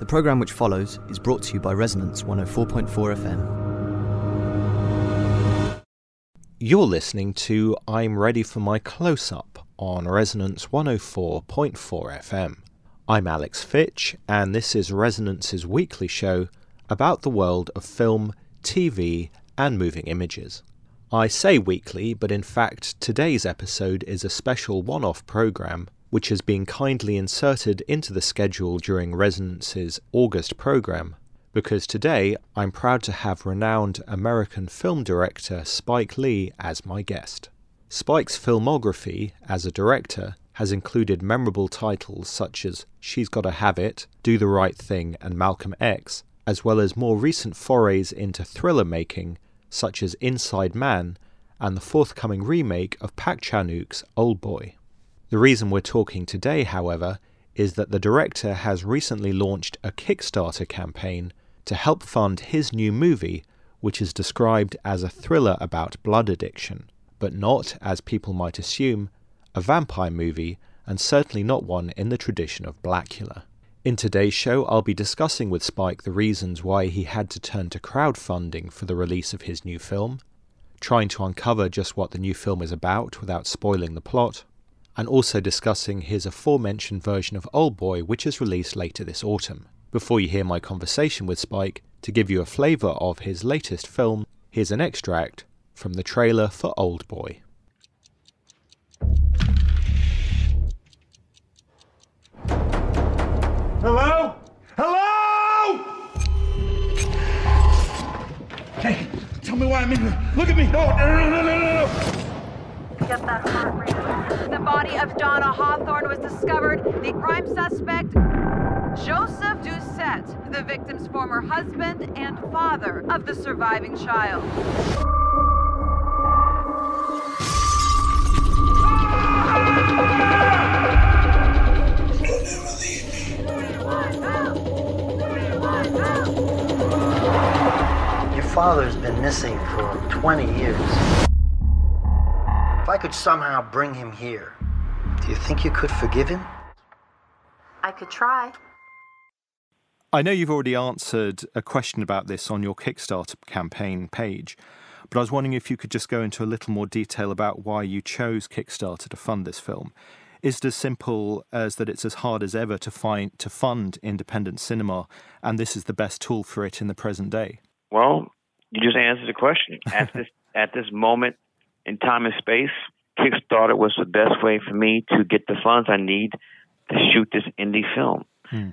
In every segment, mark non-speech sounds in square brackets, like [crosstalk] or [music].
The programme which follows is brought to you by Resonance 104.4 FM. You're listening to I'm Ready for My Close Up on Resonance 104.4 FM. I'm Alex Fitch, and this is Resonance's weekly show about the world of film, TV, and moving images. I say weekly, but in fact, today's episode is a special one off programme which has been kindly inserted into the schedule during Resonance's August programme, because today I'm proud to have renowned American film director Spike Lee as my guest. Spike's filmography as a director has included memorable titles such as She's Gotta Have It, Do the Right Thing, and Malcolm X, as well as more recent forays into thriller making such as Inside Man and the forthcoming remake of Park Chan-wook's Old Boy. The reason we're talking today, however, is that the director has recently launched a Kickstarter campaign to help fund his new movie, which is described as a thriller about blood addiction, but not, as people might assume, a vampire movie, and certainly not one in the tradition of Blacula. In today's show, I'll be discussing with Spike the reasons why he had to turn to crowdfunding for the release of his new film, trying to uncover just what the new film is about without spoiling the plot, and also discussing his aforementioned version of Old Boy, which is released later this autumn. Before you hear my conversation with Spike, to give you a flavour of his latest film, here's an extract from the trailer for Old Boy. Hello? Hello? Hey, tell me why I'm in here. Look at me. No, no, no, no, no, no. Get that heart rate. The body of Donna Hawthorne was discovered. The prime suspect, Joseph Doucett, the victim's former husband and father of the surviving child. Your father's been missing for 20 years. If I could somehow bring him here, do you think you could forgive him? I could try. I know you've already answered a question about this on your Kickstarter campaign page, but I was wondering if you could just go into a little more detail about why you chose Kickstarter to fund this film. Is it as simple as that it's as hard as ever to find to fund independent cinema, and this is the best tool for it in the present day? Well, you just answered the question. At this [laughs] at this moment in time and space, Kickstarter was the best way for me to get the funds I need to shoot this indie film. Hmm.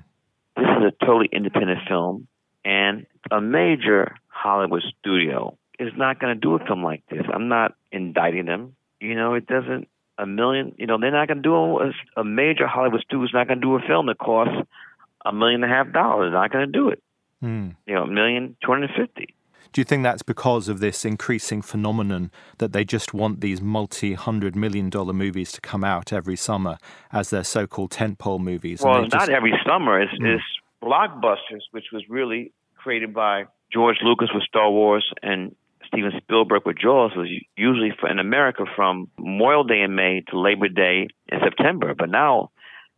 This is a totally independent film, and a major Hollywood studio is not going to do a film like this. I'm not indicting them. You know, it doesn't. A million, you know, they're not going to do a, a major Hollywood studio is not going to do a film that costs a million and a half dollars. They're not going to do it. Hmm. You know, a million two hundred fifty. Do you think that's because of this increasing phenomenon that they just want these multi hundred million dollar movies to come out every summer as their so called tentpole movies? Well, not just- every summer. It's, Mm. it's blockbusters, which was really created by George Lucas with Star Wars and Steven Spielberg with Jaws. Was usually for, in America from Memorial Day in May to Labor Day in September. But now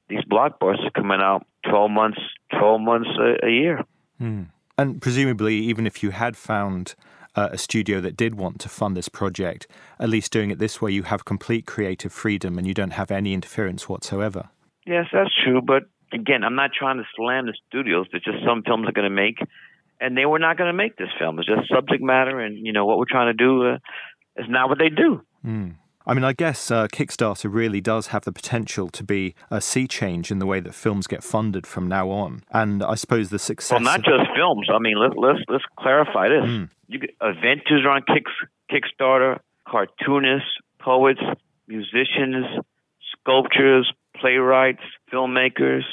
these blockbusters are coming out twelve months, twelve months a, a year. Hmm. And presumably, even if you had found uh, a studio that did want to fund this project, at least doing it this way, you have complete creative freedom and you don't have any interference whatsoever. Yes, that's true. But again, I'm not trying to slam the studios. It's just some films are going to make, and they were not going to make this film. It's just subject matter, and you know what we're trying to do uh, is not what they do. Hmm. I mean, I guess uh, Kickstarter really does have the potential to be a sea change in the way that films get funded from now on. And I suppose the success. Well, not just films. I mean, let, let's let's clarify this. Mm. You get inventors are on Kicks, Kickstarter, cartoonists, poets, musicians, sculptors, playwrights, filmmakers.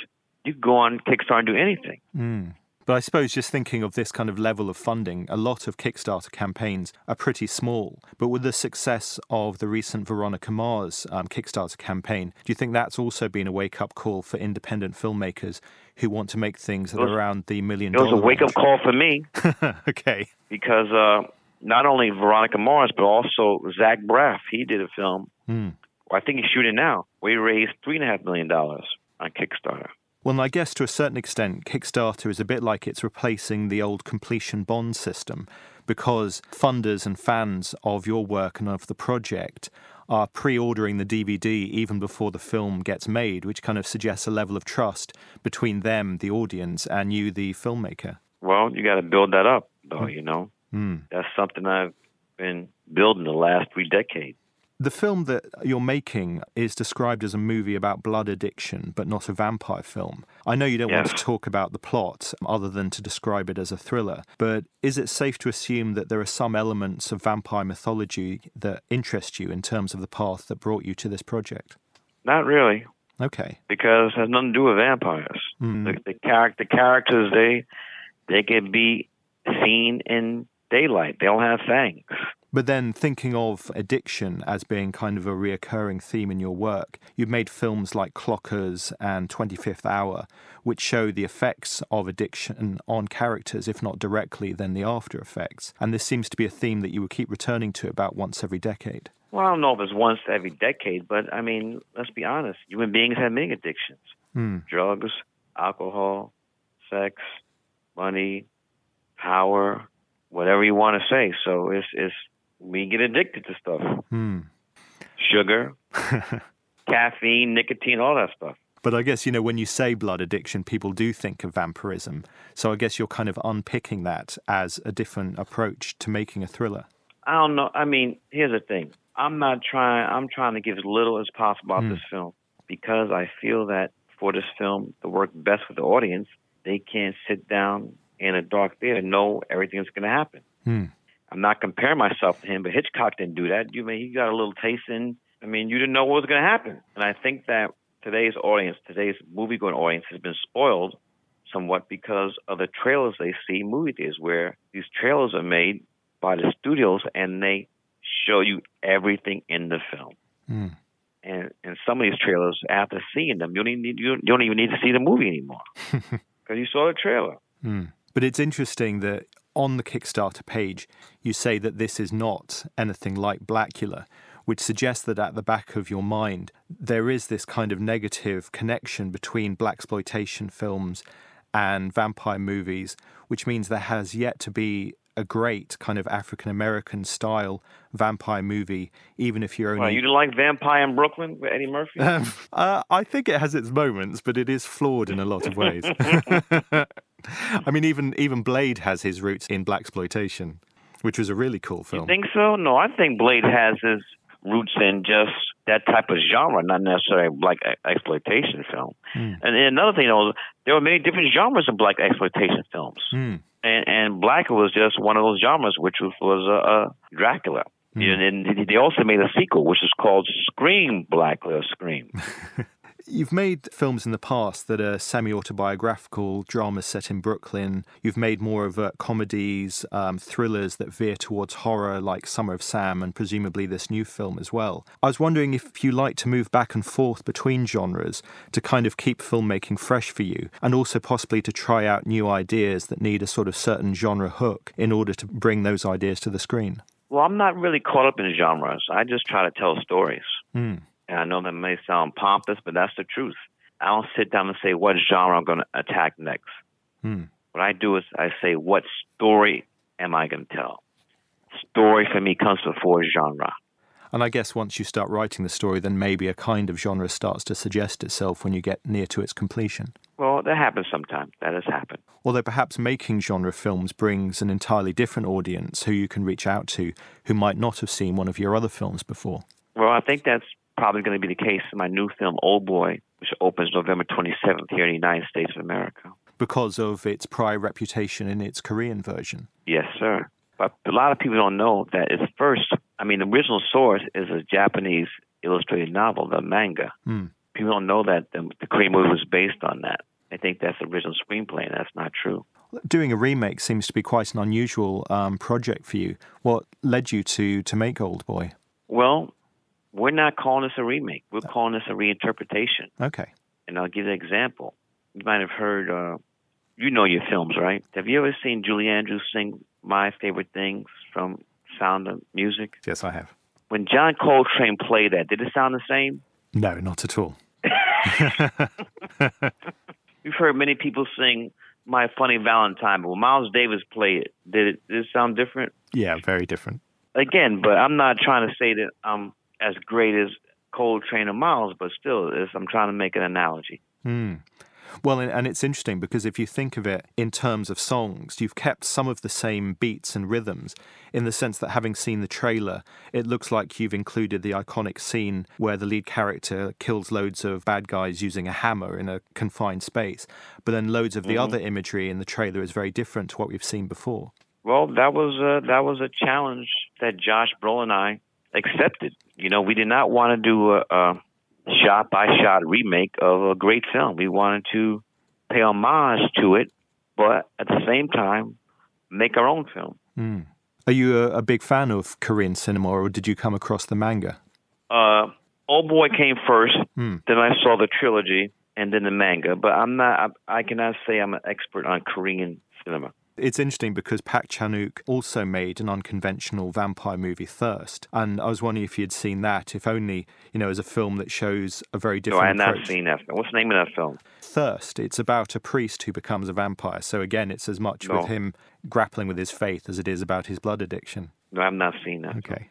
You can go on Kickstarter and do anything. Mm. But I suppose just thinking of this kind of level of funding, a lot of Kickstarter campaigns are pretty small. But with the success of the recent Veronica Mars um, Kickstarter campaign, do you think that's also been a wake up call for independent filmmakers who want to make things that was- are around the million It was a wake up call for me [laughs] okay. because uh, not only Veronica Mars, but also Zach Braff. He did a film. Hmm. I think he's shooting now. We raised three and a half million dollars on Kickstarter. Well, I guess to a certain extent, Kickstarter is a bit like it's replacing the old completion bond system because funders and fans of your work and of the project are pre ordering the DVD even before the film gets made, which kind of suggests a level of trust between them, the audience, and you, the filmmaker. Well, you got to build that up, though, you know. Mm. That's something I've been building the last three decades. The film that you're making is described as a movie about blood addiction, but not a vampire film. I know you don't Yes. want to talk about the plot other than to describe it as a thriller, but is it safe to assume that there are some elements of vampire mythology that interest you in terms of the path that brought you to this project? Not really, Okay. because it has nothing to do with vampires. Mm. The, the, charac- the characters, they they can be seen in daylight. They don't have fangs. But then, thinking of addiction as being kind of a reoccurring theme in your work, you've made films like Clockers and 25th Hour, which show the effects of addiction on characters, if not directly, then the after effects. And this seems to be a theme that you would keep returning to about once every decade. Well, I don't know if it's once every decade, but I mean, let's be honest. Human beings have many addictions Hmm. drugs, alcohol, sex, money, power, whatever you want to say. So it's, it's we get addicted to stuff Hmm. sugar, [laughs] caffeine, nicotine, all that stuff. But I guess, you know, when you say blood addiction, people do think of vampirism. So I guess you're kind of unpicking that as a different approach to making a thriller. I don't know. I mean, here's the thing. I'm not trying. I'm trying to give as little as possible out Hmm. this film because I feel that for this film to work best with the audience, they can't sit down in a dark theater and know everything that's going to happen. Hmm. I'm not comparing myself to him, but Hitchcock didn't do that. You mean he got a little taste in? I mean, you didn't know what was going to happen, and I think that today's audience, today's movie-going audience, has been spoiled somewhat because of the trailers they see in movie theaters, where these trailers are made by the studios and they show you everything in the film. Hmm. And and some of these trailers, after seeing them, you don't even need, you don't even need to see the movie anymore [laughs] because you saw the trailer. Hmm. But it's interesting that on the Kickstarter page, you say that this is not anything like Blacula, which suggests that at the back of your mind, there is this kind of negative connection between black exploitation films and vampire movies, which means there has yet to be a great kind of African American style vampire movie, even if you're only. Well, you like Vampire in Brooklyn with Eddie Murphy? Um, [laughs] uh, I think it has its moments, but it is flawed in a lot of ways. [laughs] [laughs] I mean, even even Blade has his roots in black exploitation, which was a really cool film. you think so? No, I think Blade has his roots in just that type of genre, not necessarily black exploitation film. Hmm. And then another thing, though, there were many different genres of black exploitation films. Hmm. and and Black was just one of those genres, which was, was uh, uh, Dracula. Hmm. And, and they also made a sequel, which is called Scream Blacula Scream. [laughs] You've made films in the past that are semi autobiographical dramas set in Brooklyn. You've made more overt comedies, um, thrillers that veer towards horror, like Summer of Sam, and presumably this new film as well. I was wondering if you like to move back and forth between genres to kind of keep filmmaking fresh for you, and also possibly to try out new ideas that need a sort of certain genre hook in order to bring those ideas to the screen. well, I'm not really caught up in genres. I just try to tell stories. Hmm. And I know that may sound pompous, but that's the truth. I don't sit down and say what genre I'm going to attack next. Hmm. What I do is I say, what story am I going to tell? Story for me comes before genre. And I guess once you start writing the story, then maybe a kind of genre starts to suggest itself when you get near to its completion. Well, that happens sometimes. That has happened. Although perhaps making genre films brings an entirely different audience who you can reach out to who might not have seen one of your other films before. Well, I think that's probably going to be the case in my new film, Old Boy, which opens November 27th here in the United States of America. Because of its prior reputation in its Korean version. Yes, sir. But a lot of people don't know that its first, I mean, the original source is a Japanese illustrated novel, the manga. Hmm. People don't know that the, the Korean movie was based on that. They think that's the original screenplay, and that's not true. Doing a remake seems to be quite an unusual um, project for you. What led you to, to make Old Boy? Well, we're not calling this a remake. We're calling this a reinterpretation. Okay. And I'll give you an example. You might have heard, uh, you know your films, right? Have you ever seen Julie Andrews sing My Favorite Things from Sound of Music? Yes, I have. When John Coltrane played that, did it sound the same? No, not at all. [laughs] [laughs] You've heard many people sing "My Funny Valentine," but when Miles Davis played it, did it, did it sound different? Yeah, very different. Again, but I'm not trying to say that I'm as great as Coltrane or Miles, but still, I'm trying to make an analogy. Mm. Well, and it's interesting because if you think of it in terms of songs, you've kept some of the same beats and rhythms in the sense that having seen the trailer, it looks like you've included the iconic scene where the lead character kills loads of bad guys using a hammer in a confined space. But then loads of the mm-hmm. other imagery in the trailer is very different to what we've seen before. Well, that was a, that was a challenge that Josh Brolin and I accepted. You know, we did not want to do a, a shot by shot remake of a great film. We wanted to pay homage to it, but at the same time, make our own film. Mm. Are you a, a, big fan of Korean cinema, or did you come across the manga? Uh, Old Boy came first, mm. then I saw the trilogy, and then the manga. But I'm not. I, I cannot say I'm an expert on Korean cinema. It's interesting because Park Chan-wook also made an unconventional vampire movie, Thirst, and I was wondering if you'd seen that, if only you know as a film that shows a very different. No, I have approach. not seen that. What's the name of that film? Thirst. It's about a priest who becomes a vampire. So again, it's as much no. with him grappling with his faith as it is about his blood addiction. No, I've not seen that. Okay.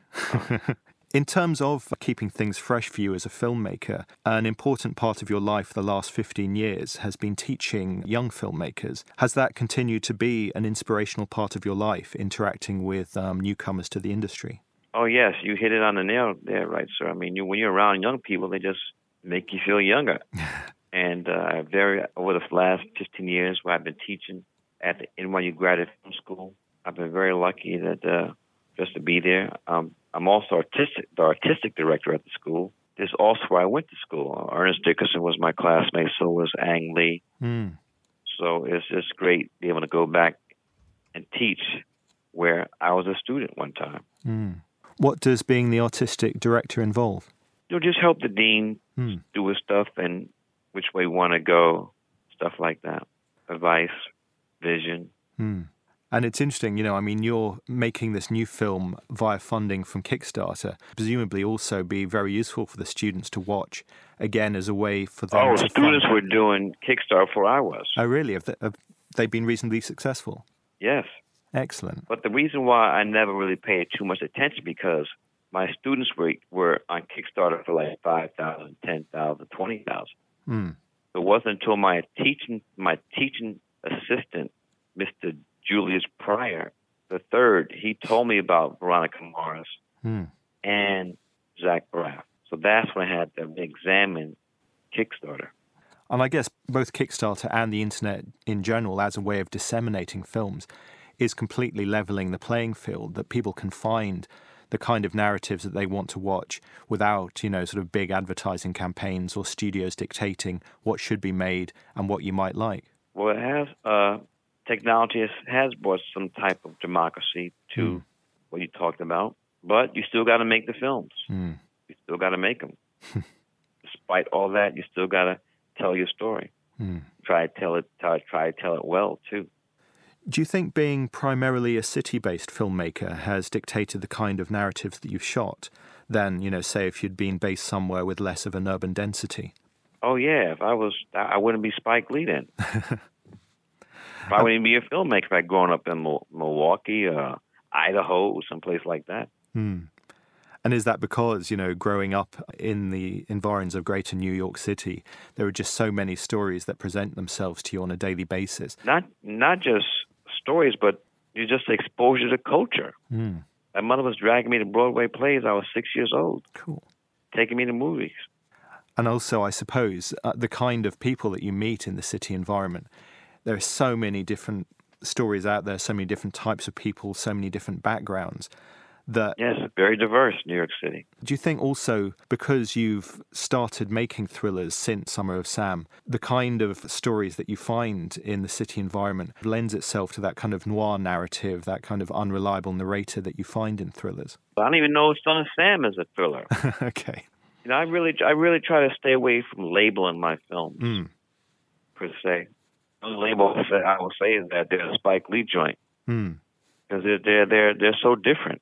[laughs] In terms of keeping things fresh for you as a filmmaker, an important part of your life the last 15 years has been teaching young filmmakers. Has that continued to be an inspirational part of your life, interacting with um, newcomers to the industry? Oh, yes. You hit it on the nail there, right, sir. I mean, you, when you're around young people, they just make you feel younger. [laughs] and uh, very over the last 15 years where I've been teaching at the NYU Graduate Film School, I've been very lucky that uh, just to be there. Um, I'm also artistic, the artistic director at the school. This is also where I went to school. Ernest Dickerson was my classmate, so was Ang Lee. Mm. So it's just great to be able to go back and teach where I was a student one time. Mm. What does being the artistic director involve? You'll just help the dean mm. do his stuff and which way we want to go, stuff like that. Advice, vision. Mm. And it's interesting, you know, I mean, you're making this new film via funding from Kickstarter, presumably also be very useful for the students to watch, again, as a way for them oh, students fund. were doing Kickstarter before I was. Oh, really? Have they, have they been reasonably successful? Yes. Excellent. But the reason why I never really paid too much attention because my students were were on Kickstarter for like 5,000, 10,000, 20,000. Mm. It wasn't until my teaching my teaching assistant, Mr. Julius Pryor the third, he told me about Veronica Mars hmm. and Zach Braff. So that's when I had to examine Kickstarter. And I guess both Kickstarter and the internet in general, as a way of disseminating films, is completely leveling the playing field that people can find the kind of narratives that they want to watch without, you know, sort of big advertising campaigns or studios dictating what should be made and what you might like. Well, it has. Uh, technology has, has brought some type of democracy to mm. what you talked about, but you still got to make the films. Mm. You still got to make them. [laughs] Despite all that, you still got to tell your story. Mm. Try to tell it. Try, try to tell it well too. Do you think being primarily a city-based filmmaker has dictated the kind of narratives that you've shot than, you know, say if you'd been based somewhere with less of an urban density? Oh yeah, if I was, I wouldn't be Spike Lee then. [laughs] I wouldn't be a filmmaker if I'd grown up in Milwaukee, uh, Idaho, someplace like that. Hmm. And is that because, you know, growing up in the environs of greater New York City, there are just so many stories that present themselves to you on a daily basis? Not not just stories, but you just exposure to culture. Mm. My mother was dragging me to Broadway plays. I was six years old. Cool. Taking me to movies. And also, I suppose, uh, the kind of people that you meet in the city environment there are so many different stories out there, so many different types of people, so many different backgrounds. That yes, very diverse New York City. Do you think also because you've started making thrillers since Summer of Sam, the kind of stories that you find in the city environment lends itself to that kind of noir narrative, that kind of unreliable narrator that you find in thrillers? I don't even know if Son of Sam is a thriller. [laughs] okay. You know, I really, I really try to stay away from labeling my films mm. per se label I will say is that they're a Spike Lee joint because hmm. they're, they're they're they're so different.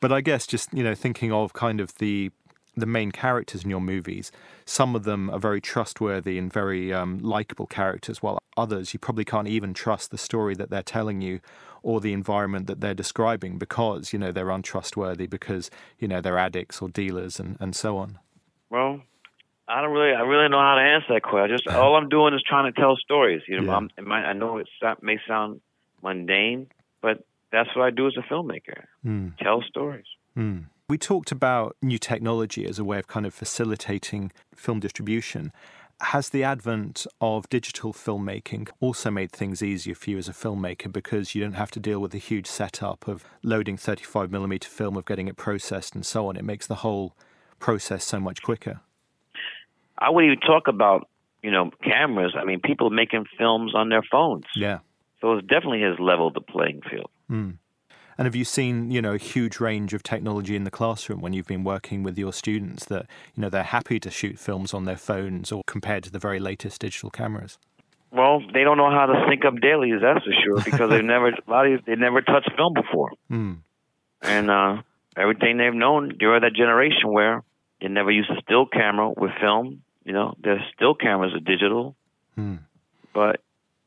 But I guess just you know thinking of kind of the the main characters in your movies, some of them are very trustworthy and very um, likable characters, while others you probably can't even trust the story that they're telling you or the environment that they're describing because, you know, they're untrustworthy because, you know, they're addicts or dealers and, and so on. Well, I don't really, I really know how to answer that question. Just all I'm doing is trying to tell stories. You know, Yeah. Might, I know it may sound mundane, but that's what I do as a filmmaker. Mm. Tell stories. Mm. We talked about new technology as a way of kind of facilitating film distribution. Has the advent of digital filmmaking also made things easier for you as a filmmaker because you don't have to deal with the huge setup of loading 35mm film, of getting it processed and so on? It makes the whole process so much quicker. I wouldn't even talk about, you know, cameras. I mean, people making films on their phones. Yeah. So it definitely has leveled the playing field. Mm. And have you seen, you know, a huge range of technology in the classroom when you've been working with your students that, you know, they're happy to shoot films on their phones or compared to the very latest digital cameras? Well, they don't know how to sync up dailies, that's for sure, because they've [laughs] never a lot of they never touched film before, Mm. and uh, everything they've known, they're that generation where they never used a still camera with film. You know, their still cameras are digital, Mm. but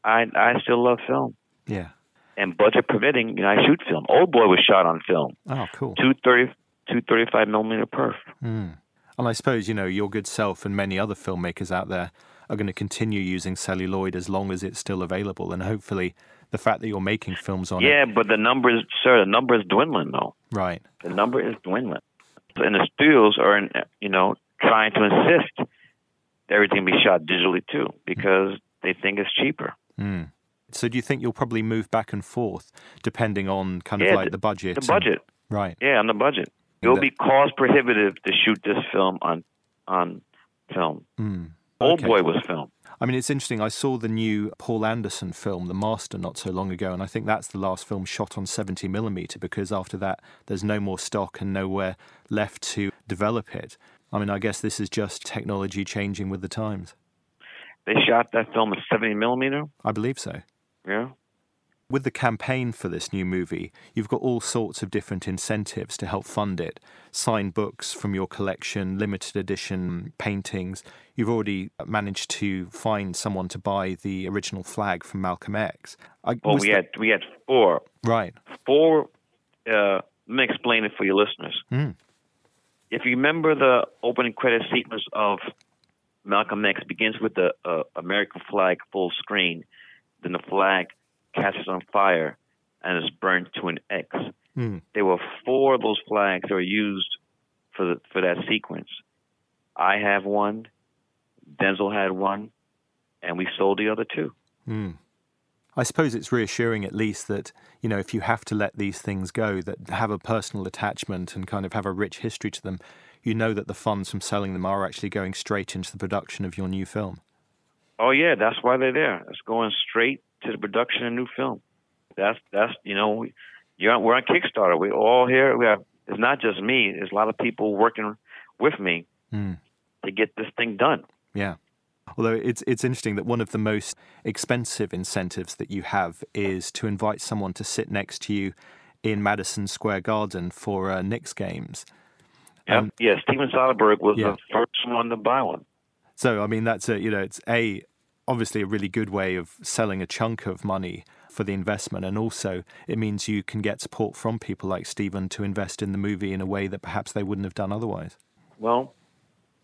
I I still love film, Yeah. and budget permitting, you know, I shoot film. Old Boy was shot on film, Oh, cool. two thirty two thirty five millimeter perf. Mm. And I suppose, you know, your good self and many other filmmakers out there are going to continue using celluloid as long as it's still available. And hopefully the fact that you're making films on it. Yeah, but the numbers, sir, the number is dwindling though. Right. The number is dwindling. And the studios are, in, you know, trying to insist everything be shot digitally too because they think it's cheaper. Mm. So do you think you'll probably move back and forth depending on kind of Yeah, like the- the budget? The and- budget, right. yeah, on the budget. It will be cost prohibitive to shoot this film on on film. Mm. Old Boy was film. I mean, it's interesting. I saw the new Paul Anderson film, The Master, not so long ago, and I think that's the last film shot on 70 millimeter because after that, there's no more stock and nowhere left to develop it. I mean, I guess this is just technology changing with the times. They shot that film at 70 millimeter. I believe so. Yeah. With the campaign for this new movie, you've got all sorts of different incentives to help fund it. Signed books from your collection, limited edition paintings. You've already managed to find someone to buy the original flag from Malcolm X. I, Oh, we that- had we had four right. four. Uh, let me explain it for your listeners. Mm. If you remember the opening credit sequence of Malcolm X begins with the uh, American flag full screen, then the flag catches on fire and is burned to an X. Mm. There were four of those flags that were used for the, for that sequence. I have one, Denzel had one, and we sold the other two. Mm. I suppose it's reassuring at least that, you know, if you have to let these things go that have a personal attachment and kind of have a rich history to them, you know that the funds from selling them are actually going straight into the production of your new film. Oh yeah, that's why they're there. It's going straight to the production of a new film. That's that's you know, we- you're on, we're on Kickstarter. We all here. We have. It's not just me. There's a lot of people working with me Mm. to get this thing done. Yeah. Although it's it's interesting that one of the most expensive incentives that you have is to invite someone to sit next to you in Madison Square Garden for uh, Knicks games. Yeah, Um, yeah. Steven Soderbergh was yeah. the first one to buy one. So I mean that's a you know it's a obviously a really good way of selling a chunk of money for the investment and also it means you can get support from people like Steven to invest in the movie in a way that perhaps they wouldn't have done otherwise. Well,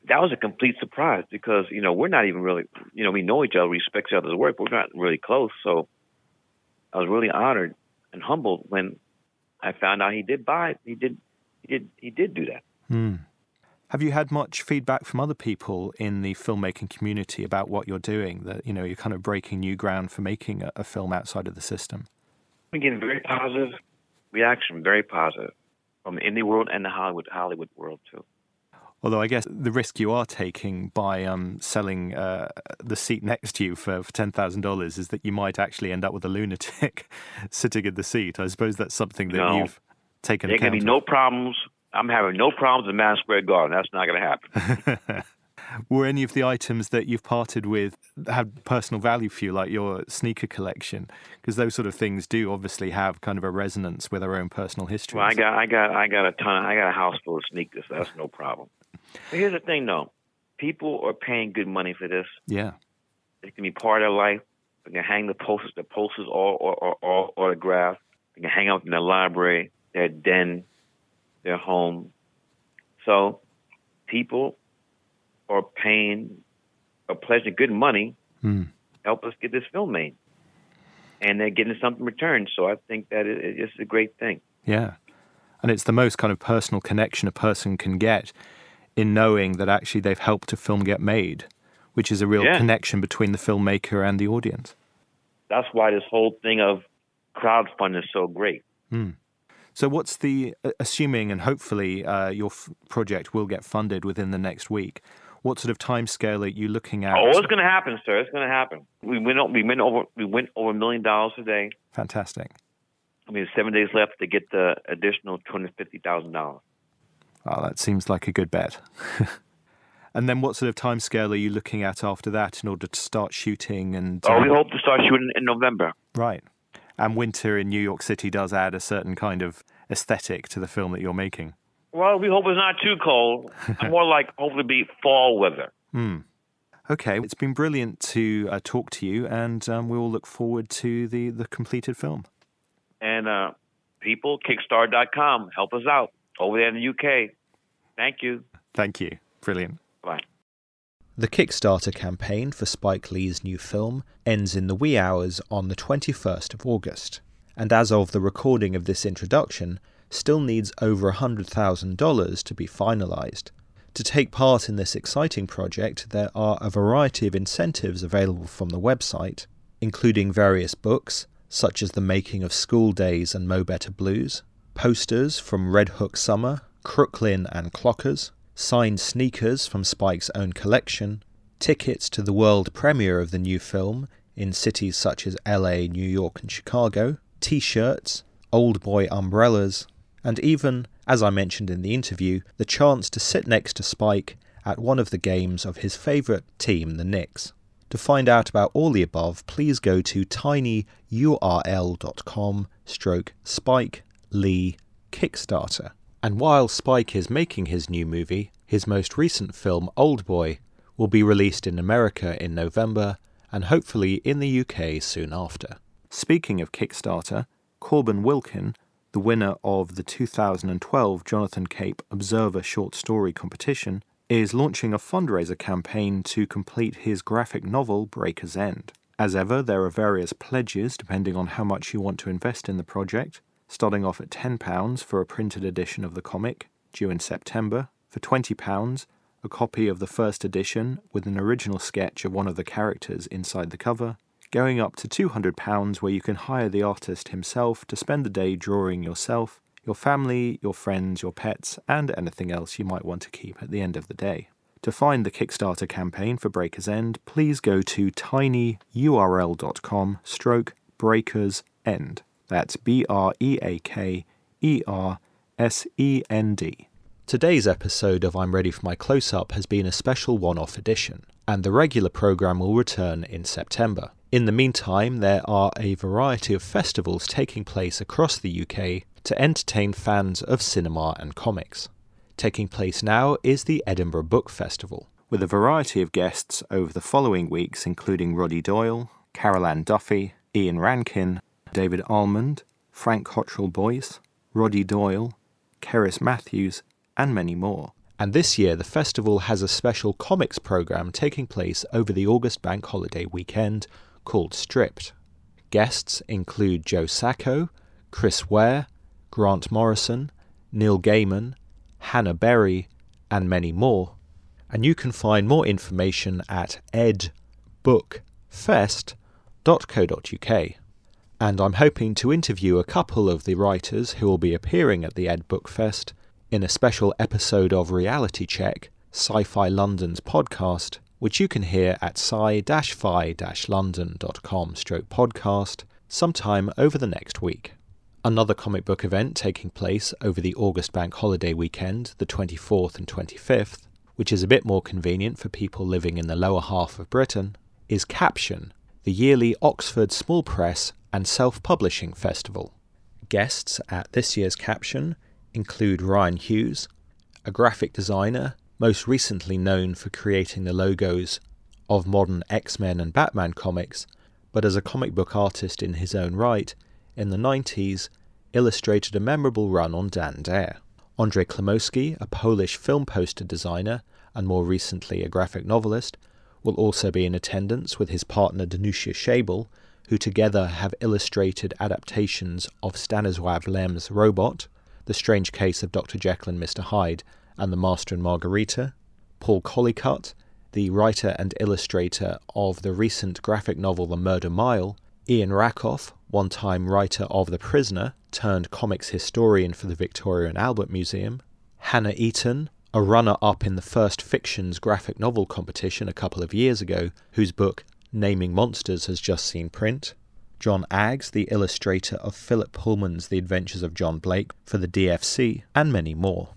that was a complete surprise because you know we're not even really you know we know each other, we respect each other's work, but we're not really close. So I was really honored and humbled when I found out he did buy. It. He did. He did. He did do that. Hmm. Have you had much feedback from other people in the filmmaking community about what you're doing? That you know you're kind of breaking new ground for making a, a film outside of the system. We're getting very positive reaction, very positive from the indie world and the Hollywood Hollywood world too. Although I guess the risk you are taking by um, selling uh, the seat next to you for, for ten thousand dollars is that you might actually end up with a lunatic [laughs] sitting in the seat. I suppose that's something that No. you've taken There can be no problems. I'm having no problems in Madison Square Garden. That's not going to happen. [laughs] Were any of the items that you've parted with had personal value for you, like your sneaker collection? Because those sort of things do obviously have kind of a resonance with our own personal history. Well, I got, I got, I got a ton. I got a house full of sneakers. That's no problem. But here's the thing, though. People are paying good money for this. Yeah. It can be part of their life. They can hang the posters. The posters all, all, all, all autographed. They can hang out in their library, their den, their home. So people are paying a pleasure good money Hmm. help us get this film made. And they're getting something returned. So I think that it, it's a great thing. Yeah. And it's the most kind of personal connection a person can get in knowing that actually they've helped a film get made, which is a real Yeah. connection between the filmmaker and the audience. That's why this whole thing of crowdfunding is so great. So, what's the, uh, assuming and hopefully uh, your f- project will get funded within the next week, what sort of timescale are you looking at? Oh, it's going to happen, sir. It's going to happen. We went, we went over we went over a million dollars today. Fantastic. I mean, seven days left to get the additional two hundred fifty thousand dollars. Oh, that seems like a good bet. [laughs] and then, what sort of timescale are you looking at after that in order to start shooting? And Oh, we uh, hope to start shooting in November. right. And winter in New York City does add a certain kind of aesthetic to the film that you're making. Well, we hope it's not too cold. [laughs] More like hopefully be fall weather. Okay, it's been brilliant to uh, talk to you, and um, we will look forward to the, the completed film. And uh, people, Kickstarter.com, help us out over there in the UK. Thank you. Thank you. Brilliant. Bye. The Kickstarter campaign for Spike Lee's new film ends in the wee hours on the 21st of August, and as of the recording of this introduction, still needs over $100,000 to be finalised. To take part in this exciting project, there are a variety of incentives available from the website, including various books, such as The Making of School Daze and Mo Better Blues, posters from Red Hook Summer, Crooklyn and Clockers, signed sneakers from Spike's own collection, tickets to the world premiere of the new film in cities such as LA, New York, and Chicago, t shirts, old boy umbrellas, and even, as I mentioned in the interview, the chance to sit next to Spike at one of the games of his favourite team, the Knicks. To find out about all the above, please go to tinyurl.com stroke Spike Lee Kickstarter. And while Spike is making his new movie, his most recent film, Old Boy, will be released in America in November and hopefully in the UK soon after. Speaking of Kickstarter, Corban Wilkin, the winner of the 2012 Jonathan Cape Observer Short Story Competition, is launching a fundraiser campaign to complete his graphic novel Breaker's End. As ever, there are various pledges depending on how much you want to invest in the project, starting off at £10 for a printed edition of the comic, due in September, for £20, a copy of the first edition with an original sketch of one of the characters inside the cover, going up to £200 where you can hire the artist himself to spend the day drawing yourself, your family, your friends, your pets, and anything else you might want to keep at the end of the day. To find the Kickstarter campaign for Breaker's End, please go to tinyurl.com stroke breakers end. That's B R E A K E R S E N D. Today's episode of I'm Ready for My Close Up has been a special one off edition, and the regular programme will return in September. In the meantime, there are a variety of festivals taking place across the UK to entertain fans of cinema and comics. Taking place now is the Edinburgh Book Festival, with a variety of guests over the following weeks, including Roddy Doyle, Carol Ann Duffy, Ian Rankin, David Almond, Frank Cottrell Boyce, Roddy Doyle, Keris Matthews, and many more. And this year, the festival has a special comics program taking place over the August bank holiday weekend called Stripped. Guests include Joe Sacco, Chris Ware, Grant Morrison, Neil Gaiman, Hannah Berry, and many more. And you can find more information at edbookfest.co.uk. And I'm hoping to interview a couple of the writers who will be appearing at the Ed Book Fest in a special episode of Reality Check, Sci Fi London's podcast, which you can hear at sci-fi-london.com stroke podcast sometime over the next week. Another comic book event taking place over the August bank holiday weekend, the 24th and 25th, which is a bit more convenient for people living in the lower half of Britain, is Caption, the yearly Oxford Small Press and Self Publishing Festival. Guests at this year's Caption include Rian Hughes, a graphic designer, most recently known for creating the logos of modern X Men and Batman comics, but as a comic book artist in his own right, in the 90s, illustrated a memorable run on Dan Dare. Andrzej Klimowski, a Polish film poster designer and more recently a graphic novelist, will also be in attendance with his partner Danusia Schejbal, who together have illustrated adaptations of Stanisław Lem's Robot, The Strange Case of Dr. Jekyll and Mr. Hyde, and The Master and Margarita, Paul Collicutt, the writer and illustrator of the recent graphic novel The Murder Mile, Ian Rakoff, one time writer of The Prisoner, turned comics historian for the Victoria and Albert Museum, Hannah Eaton, a runner up in the First Fictions graphic novel competition a couple of years ago, whose book Naming Monsters has just seen print, John Aggs, the illustrator of Philip Pullman's The Adventures of John Blake for the DFC, and many more.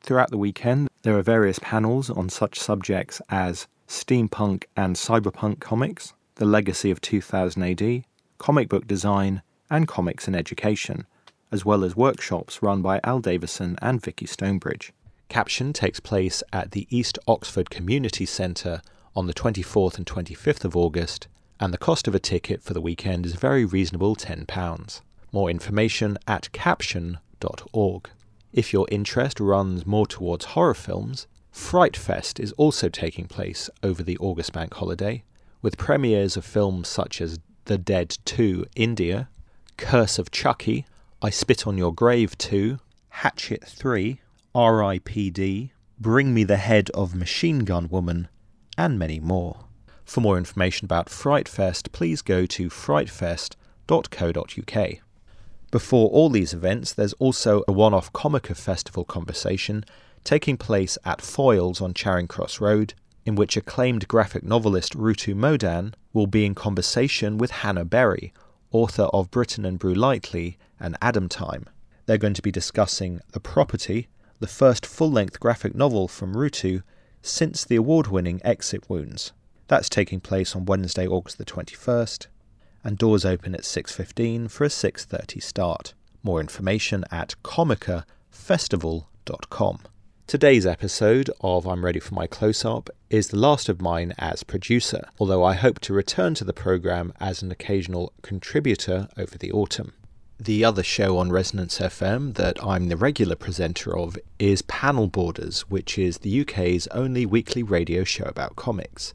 Throughout the weekend, there are various panels on such subjects as steampunk and cyberpunk comics, the legacy of 2000 AD, comic book design, and comics and education, as well as workshops run by Al Davison and Vicky Stonebridge. Caption takes place at the East Oxford Community Centre on the 24th and 25th of August, and the cost of a ticket for the weekend is very reasonable £10. More information at caption.org. If your interest runs more towards horror films, Fright Fest is also taking place over the August bank holiday, with premieres of films such as The Dead 2 India, Curse of Chucky, I Spit on Your Grave 2, Hatchet 3, R.I.P.D., Bring Me the Head of Machine Gun Woman, and many more. For more information about FrightFest, please go to frightfest.co.uk. Before all these events, there's also a one off Comica Festival conversation taking place at Foyles on Charing Cross Road, in which acclaimed graphic novelist Rutu Modan will be in conversation with Hannah Berry, author of Britten and Brülightly and Adamtine. They're going to be discussing The Property, the first full length graphic novel from Rutu since the award winning Exit Wounds. That's taking place on Wednesday, August the 21st, and doors open at 6.15 for a 6.30 start. More information at comicafestival.com. Today's episode of I'm Ready for My Close Up is the last of mine as producer, although I hope to return to the programme as an occasional contributor over the autumn. The other show on Resonance FM that I'm the regular presenter of is Panel Borders, which is the UK's only weekly radio show about comics.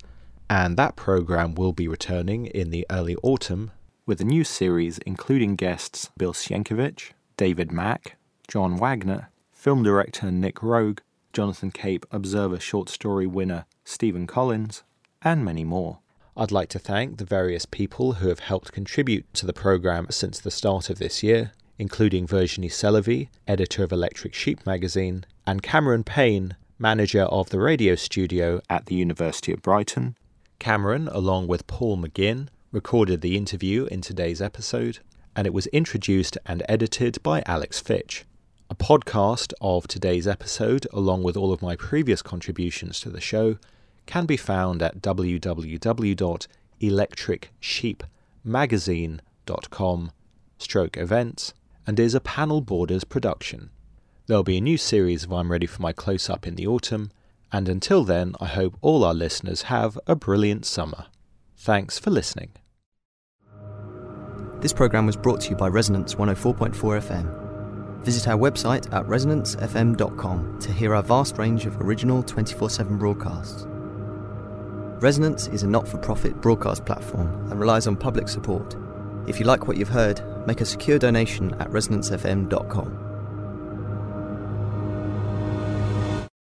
And that programme will be returning in the early autumn with a new series including guests Bill Sienkiewicz, David Mack, John Wagner, film director Nick Roeg, Jonathan Cape Observer short story winner Stephen Collins, and many more. I'd like to thank the various people who have helped contribute to the programme since the start of this year, including Virginie Selavy, editor of Electric Sheep magazine, and Cameron Payne, manager of the radio studio at the University of Brighton. Cameron, along with Paul McGinn, recorded the interview in today's episode, and it was introduced and edited by Alex Fitch. A podcast of today's episode, along with all of my previous contributions to the show, can be found at www.electricsheepmagazine.com stroke events and is a Panel Borders production. There'll be a new series of I'm Ready for My Close Up in the autumn, and until then, I hope all our listeners have a brilliant summer. Thanks for listening. This program was brought to you by Resonance 104.4 FM. Visit our website at resonancefm.com to hear our vast range of original 24 7 broadcasts. Resonance is a not for profit broadcast platform and relies on public support. If you like what you've heard, make a secure donation at resonancefm.com.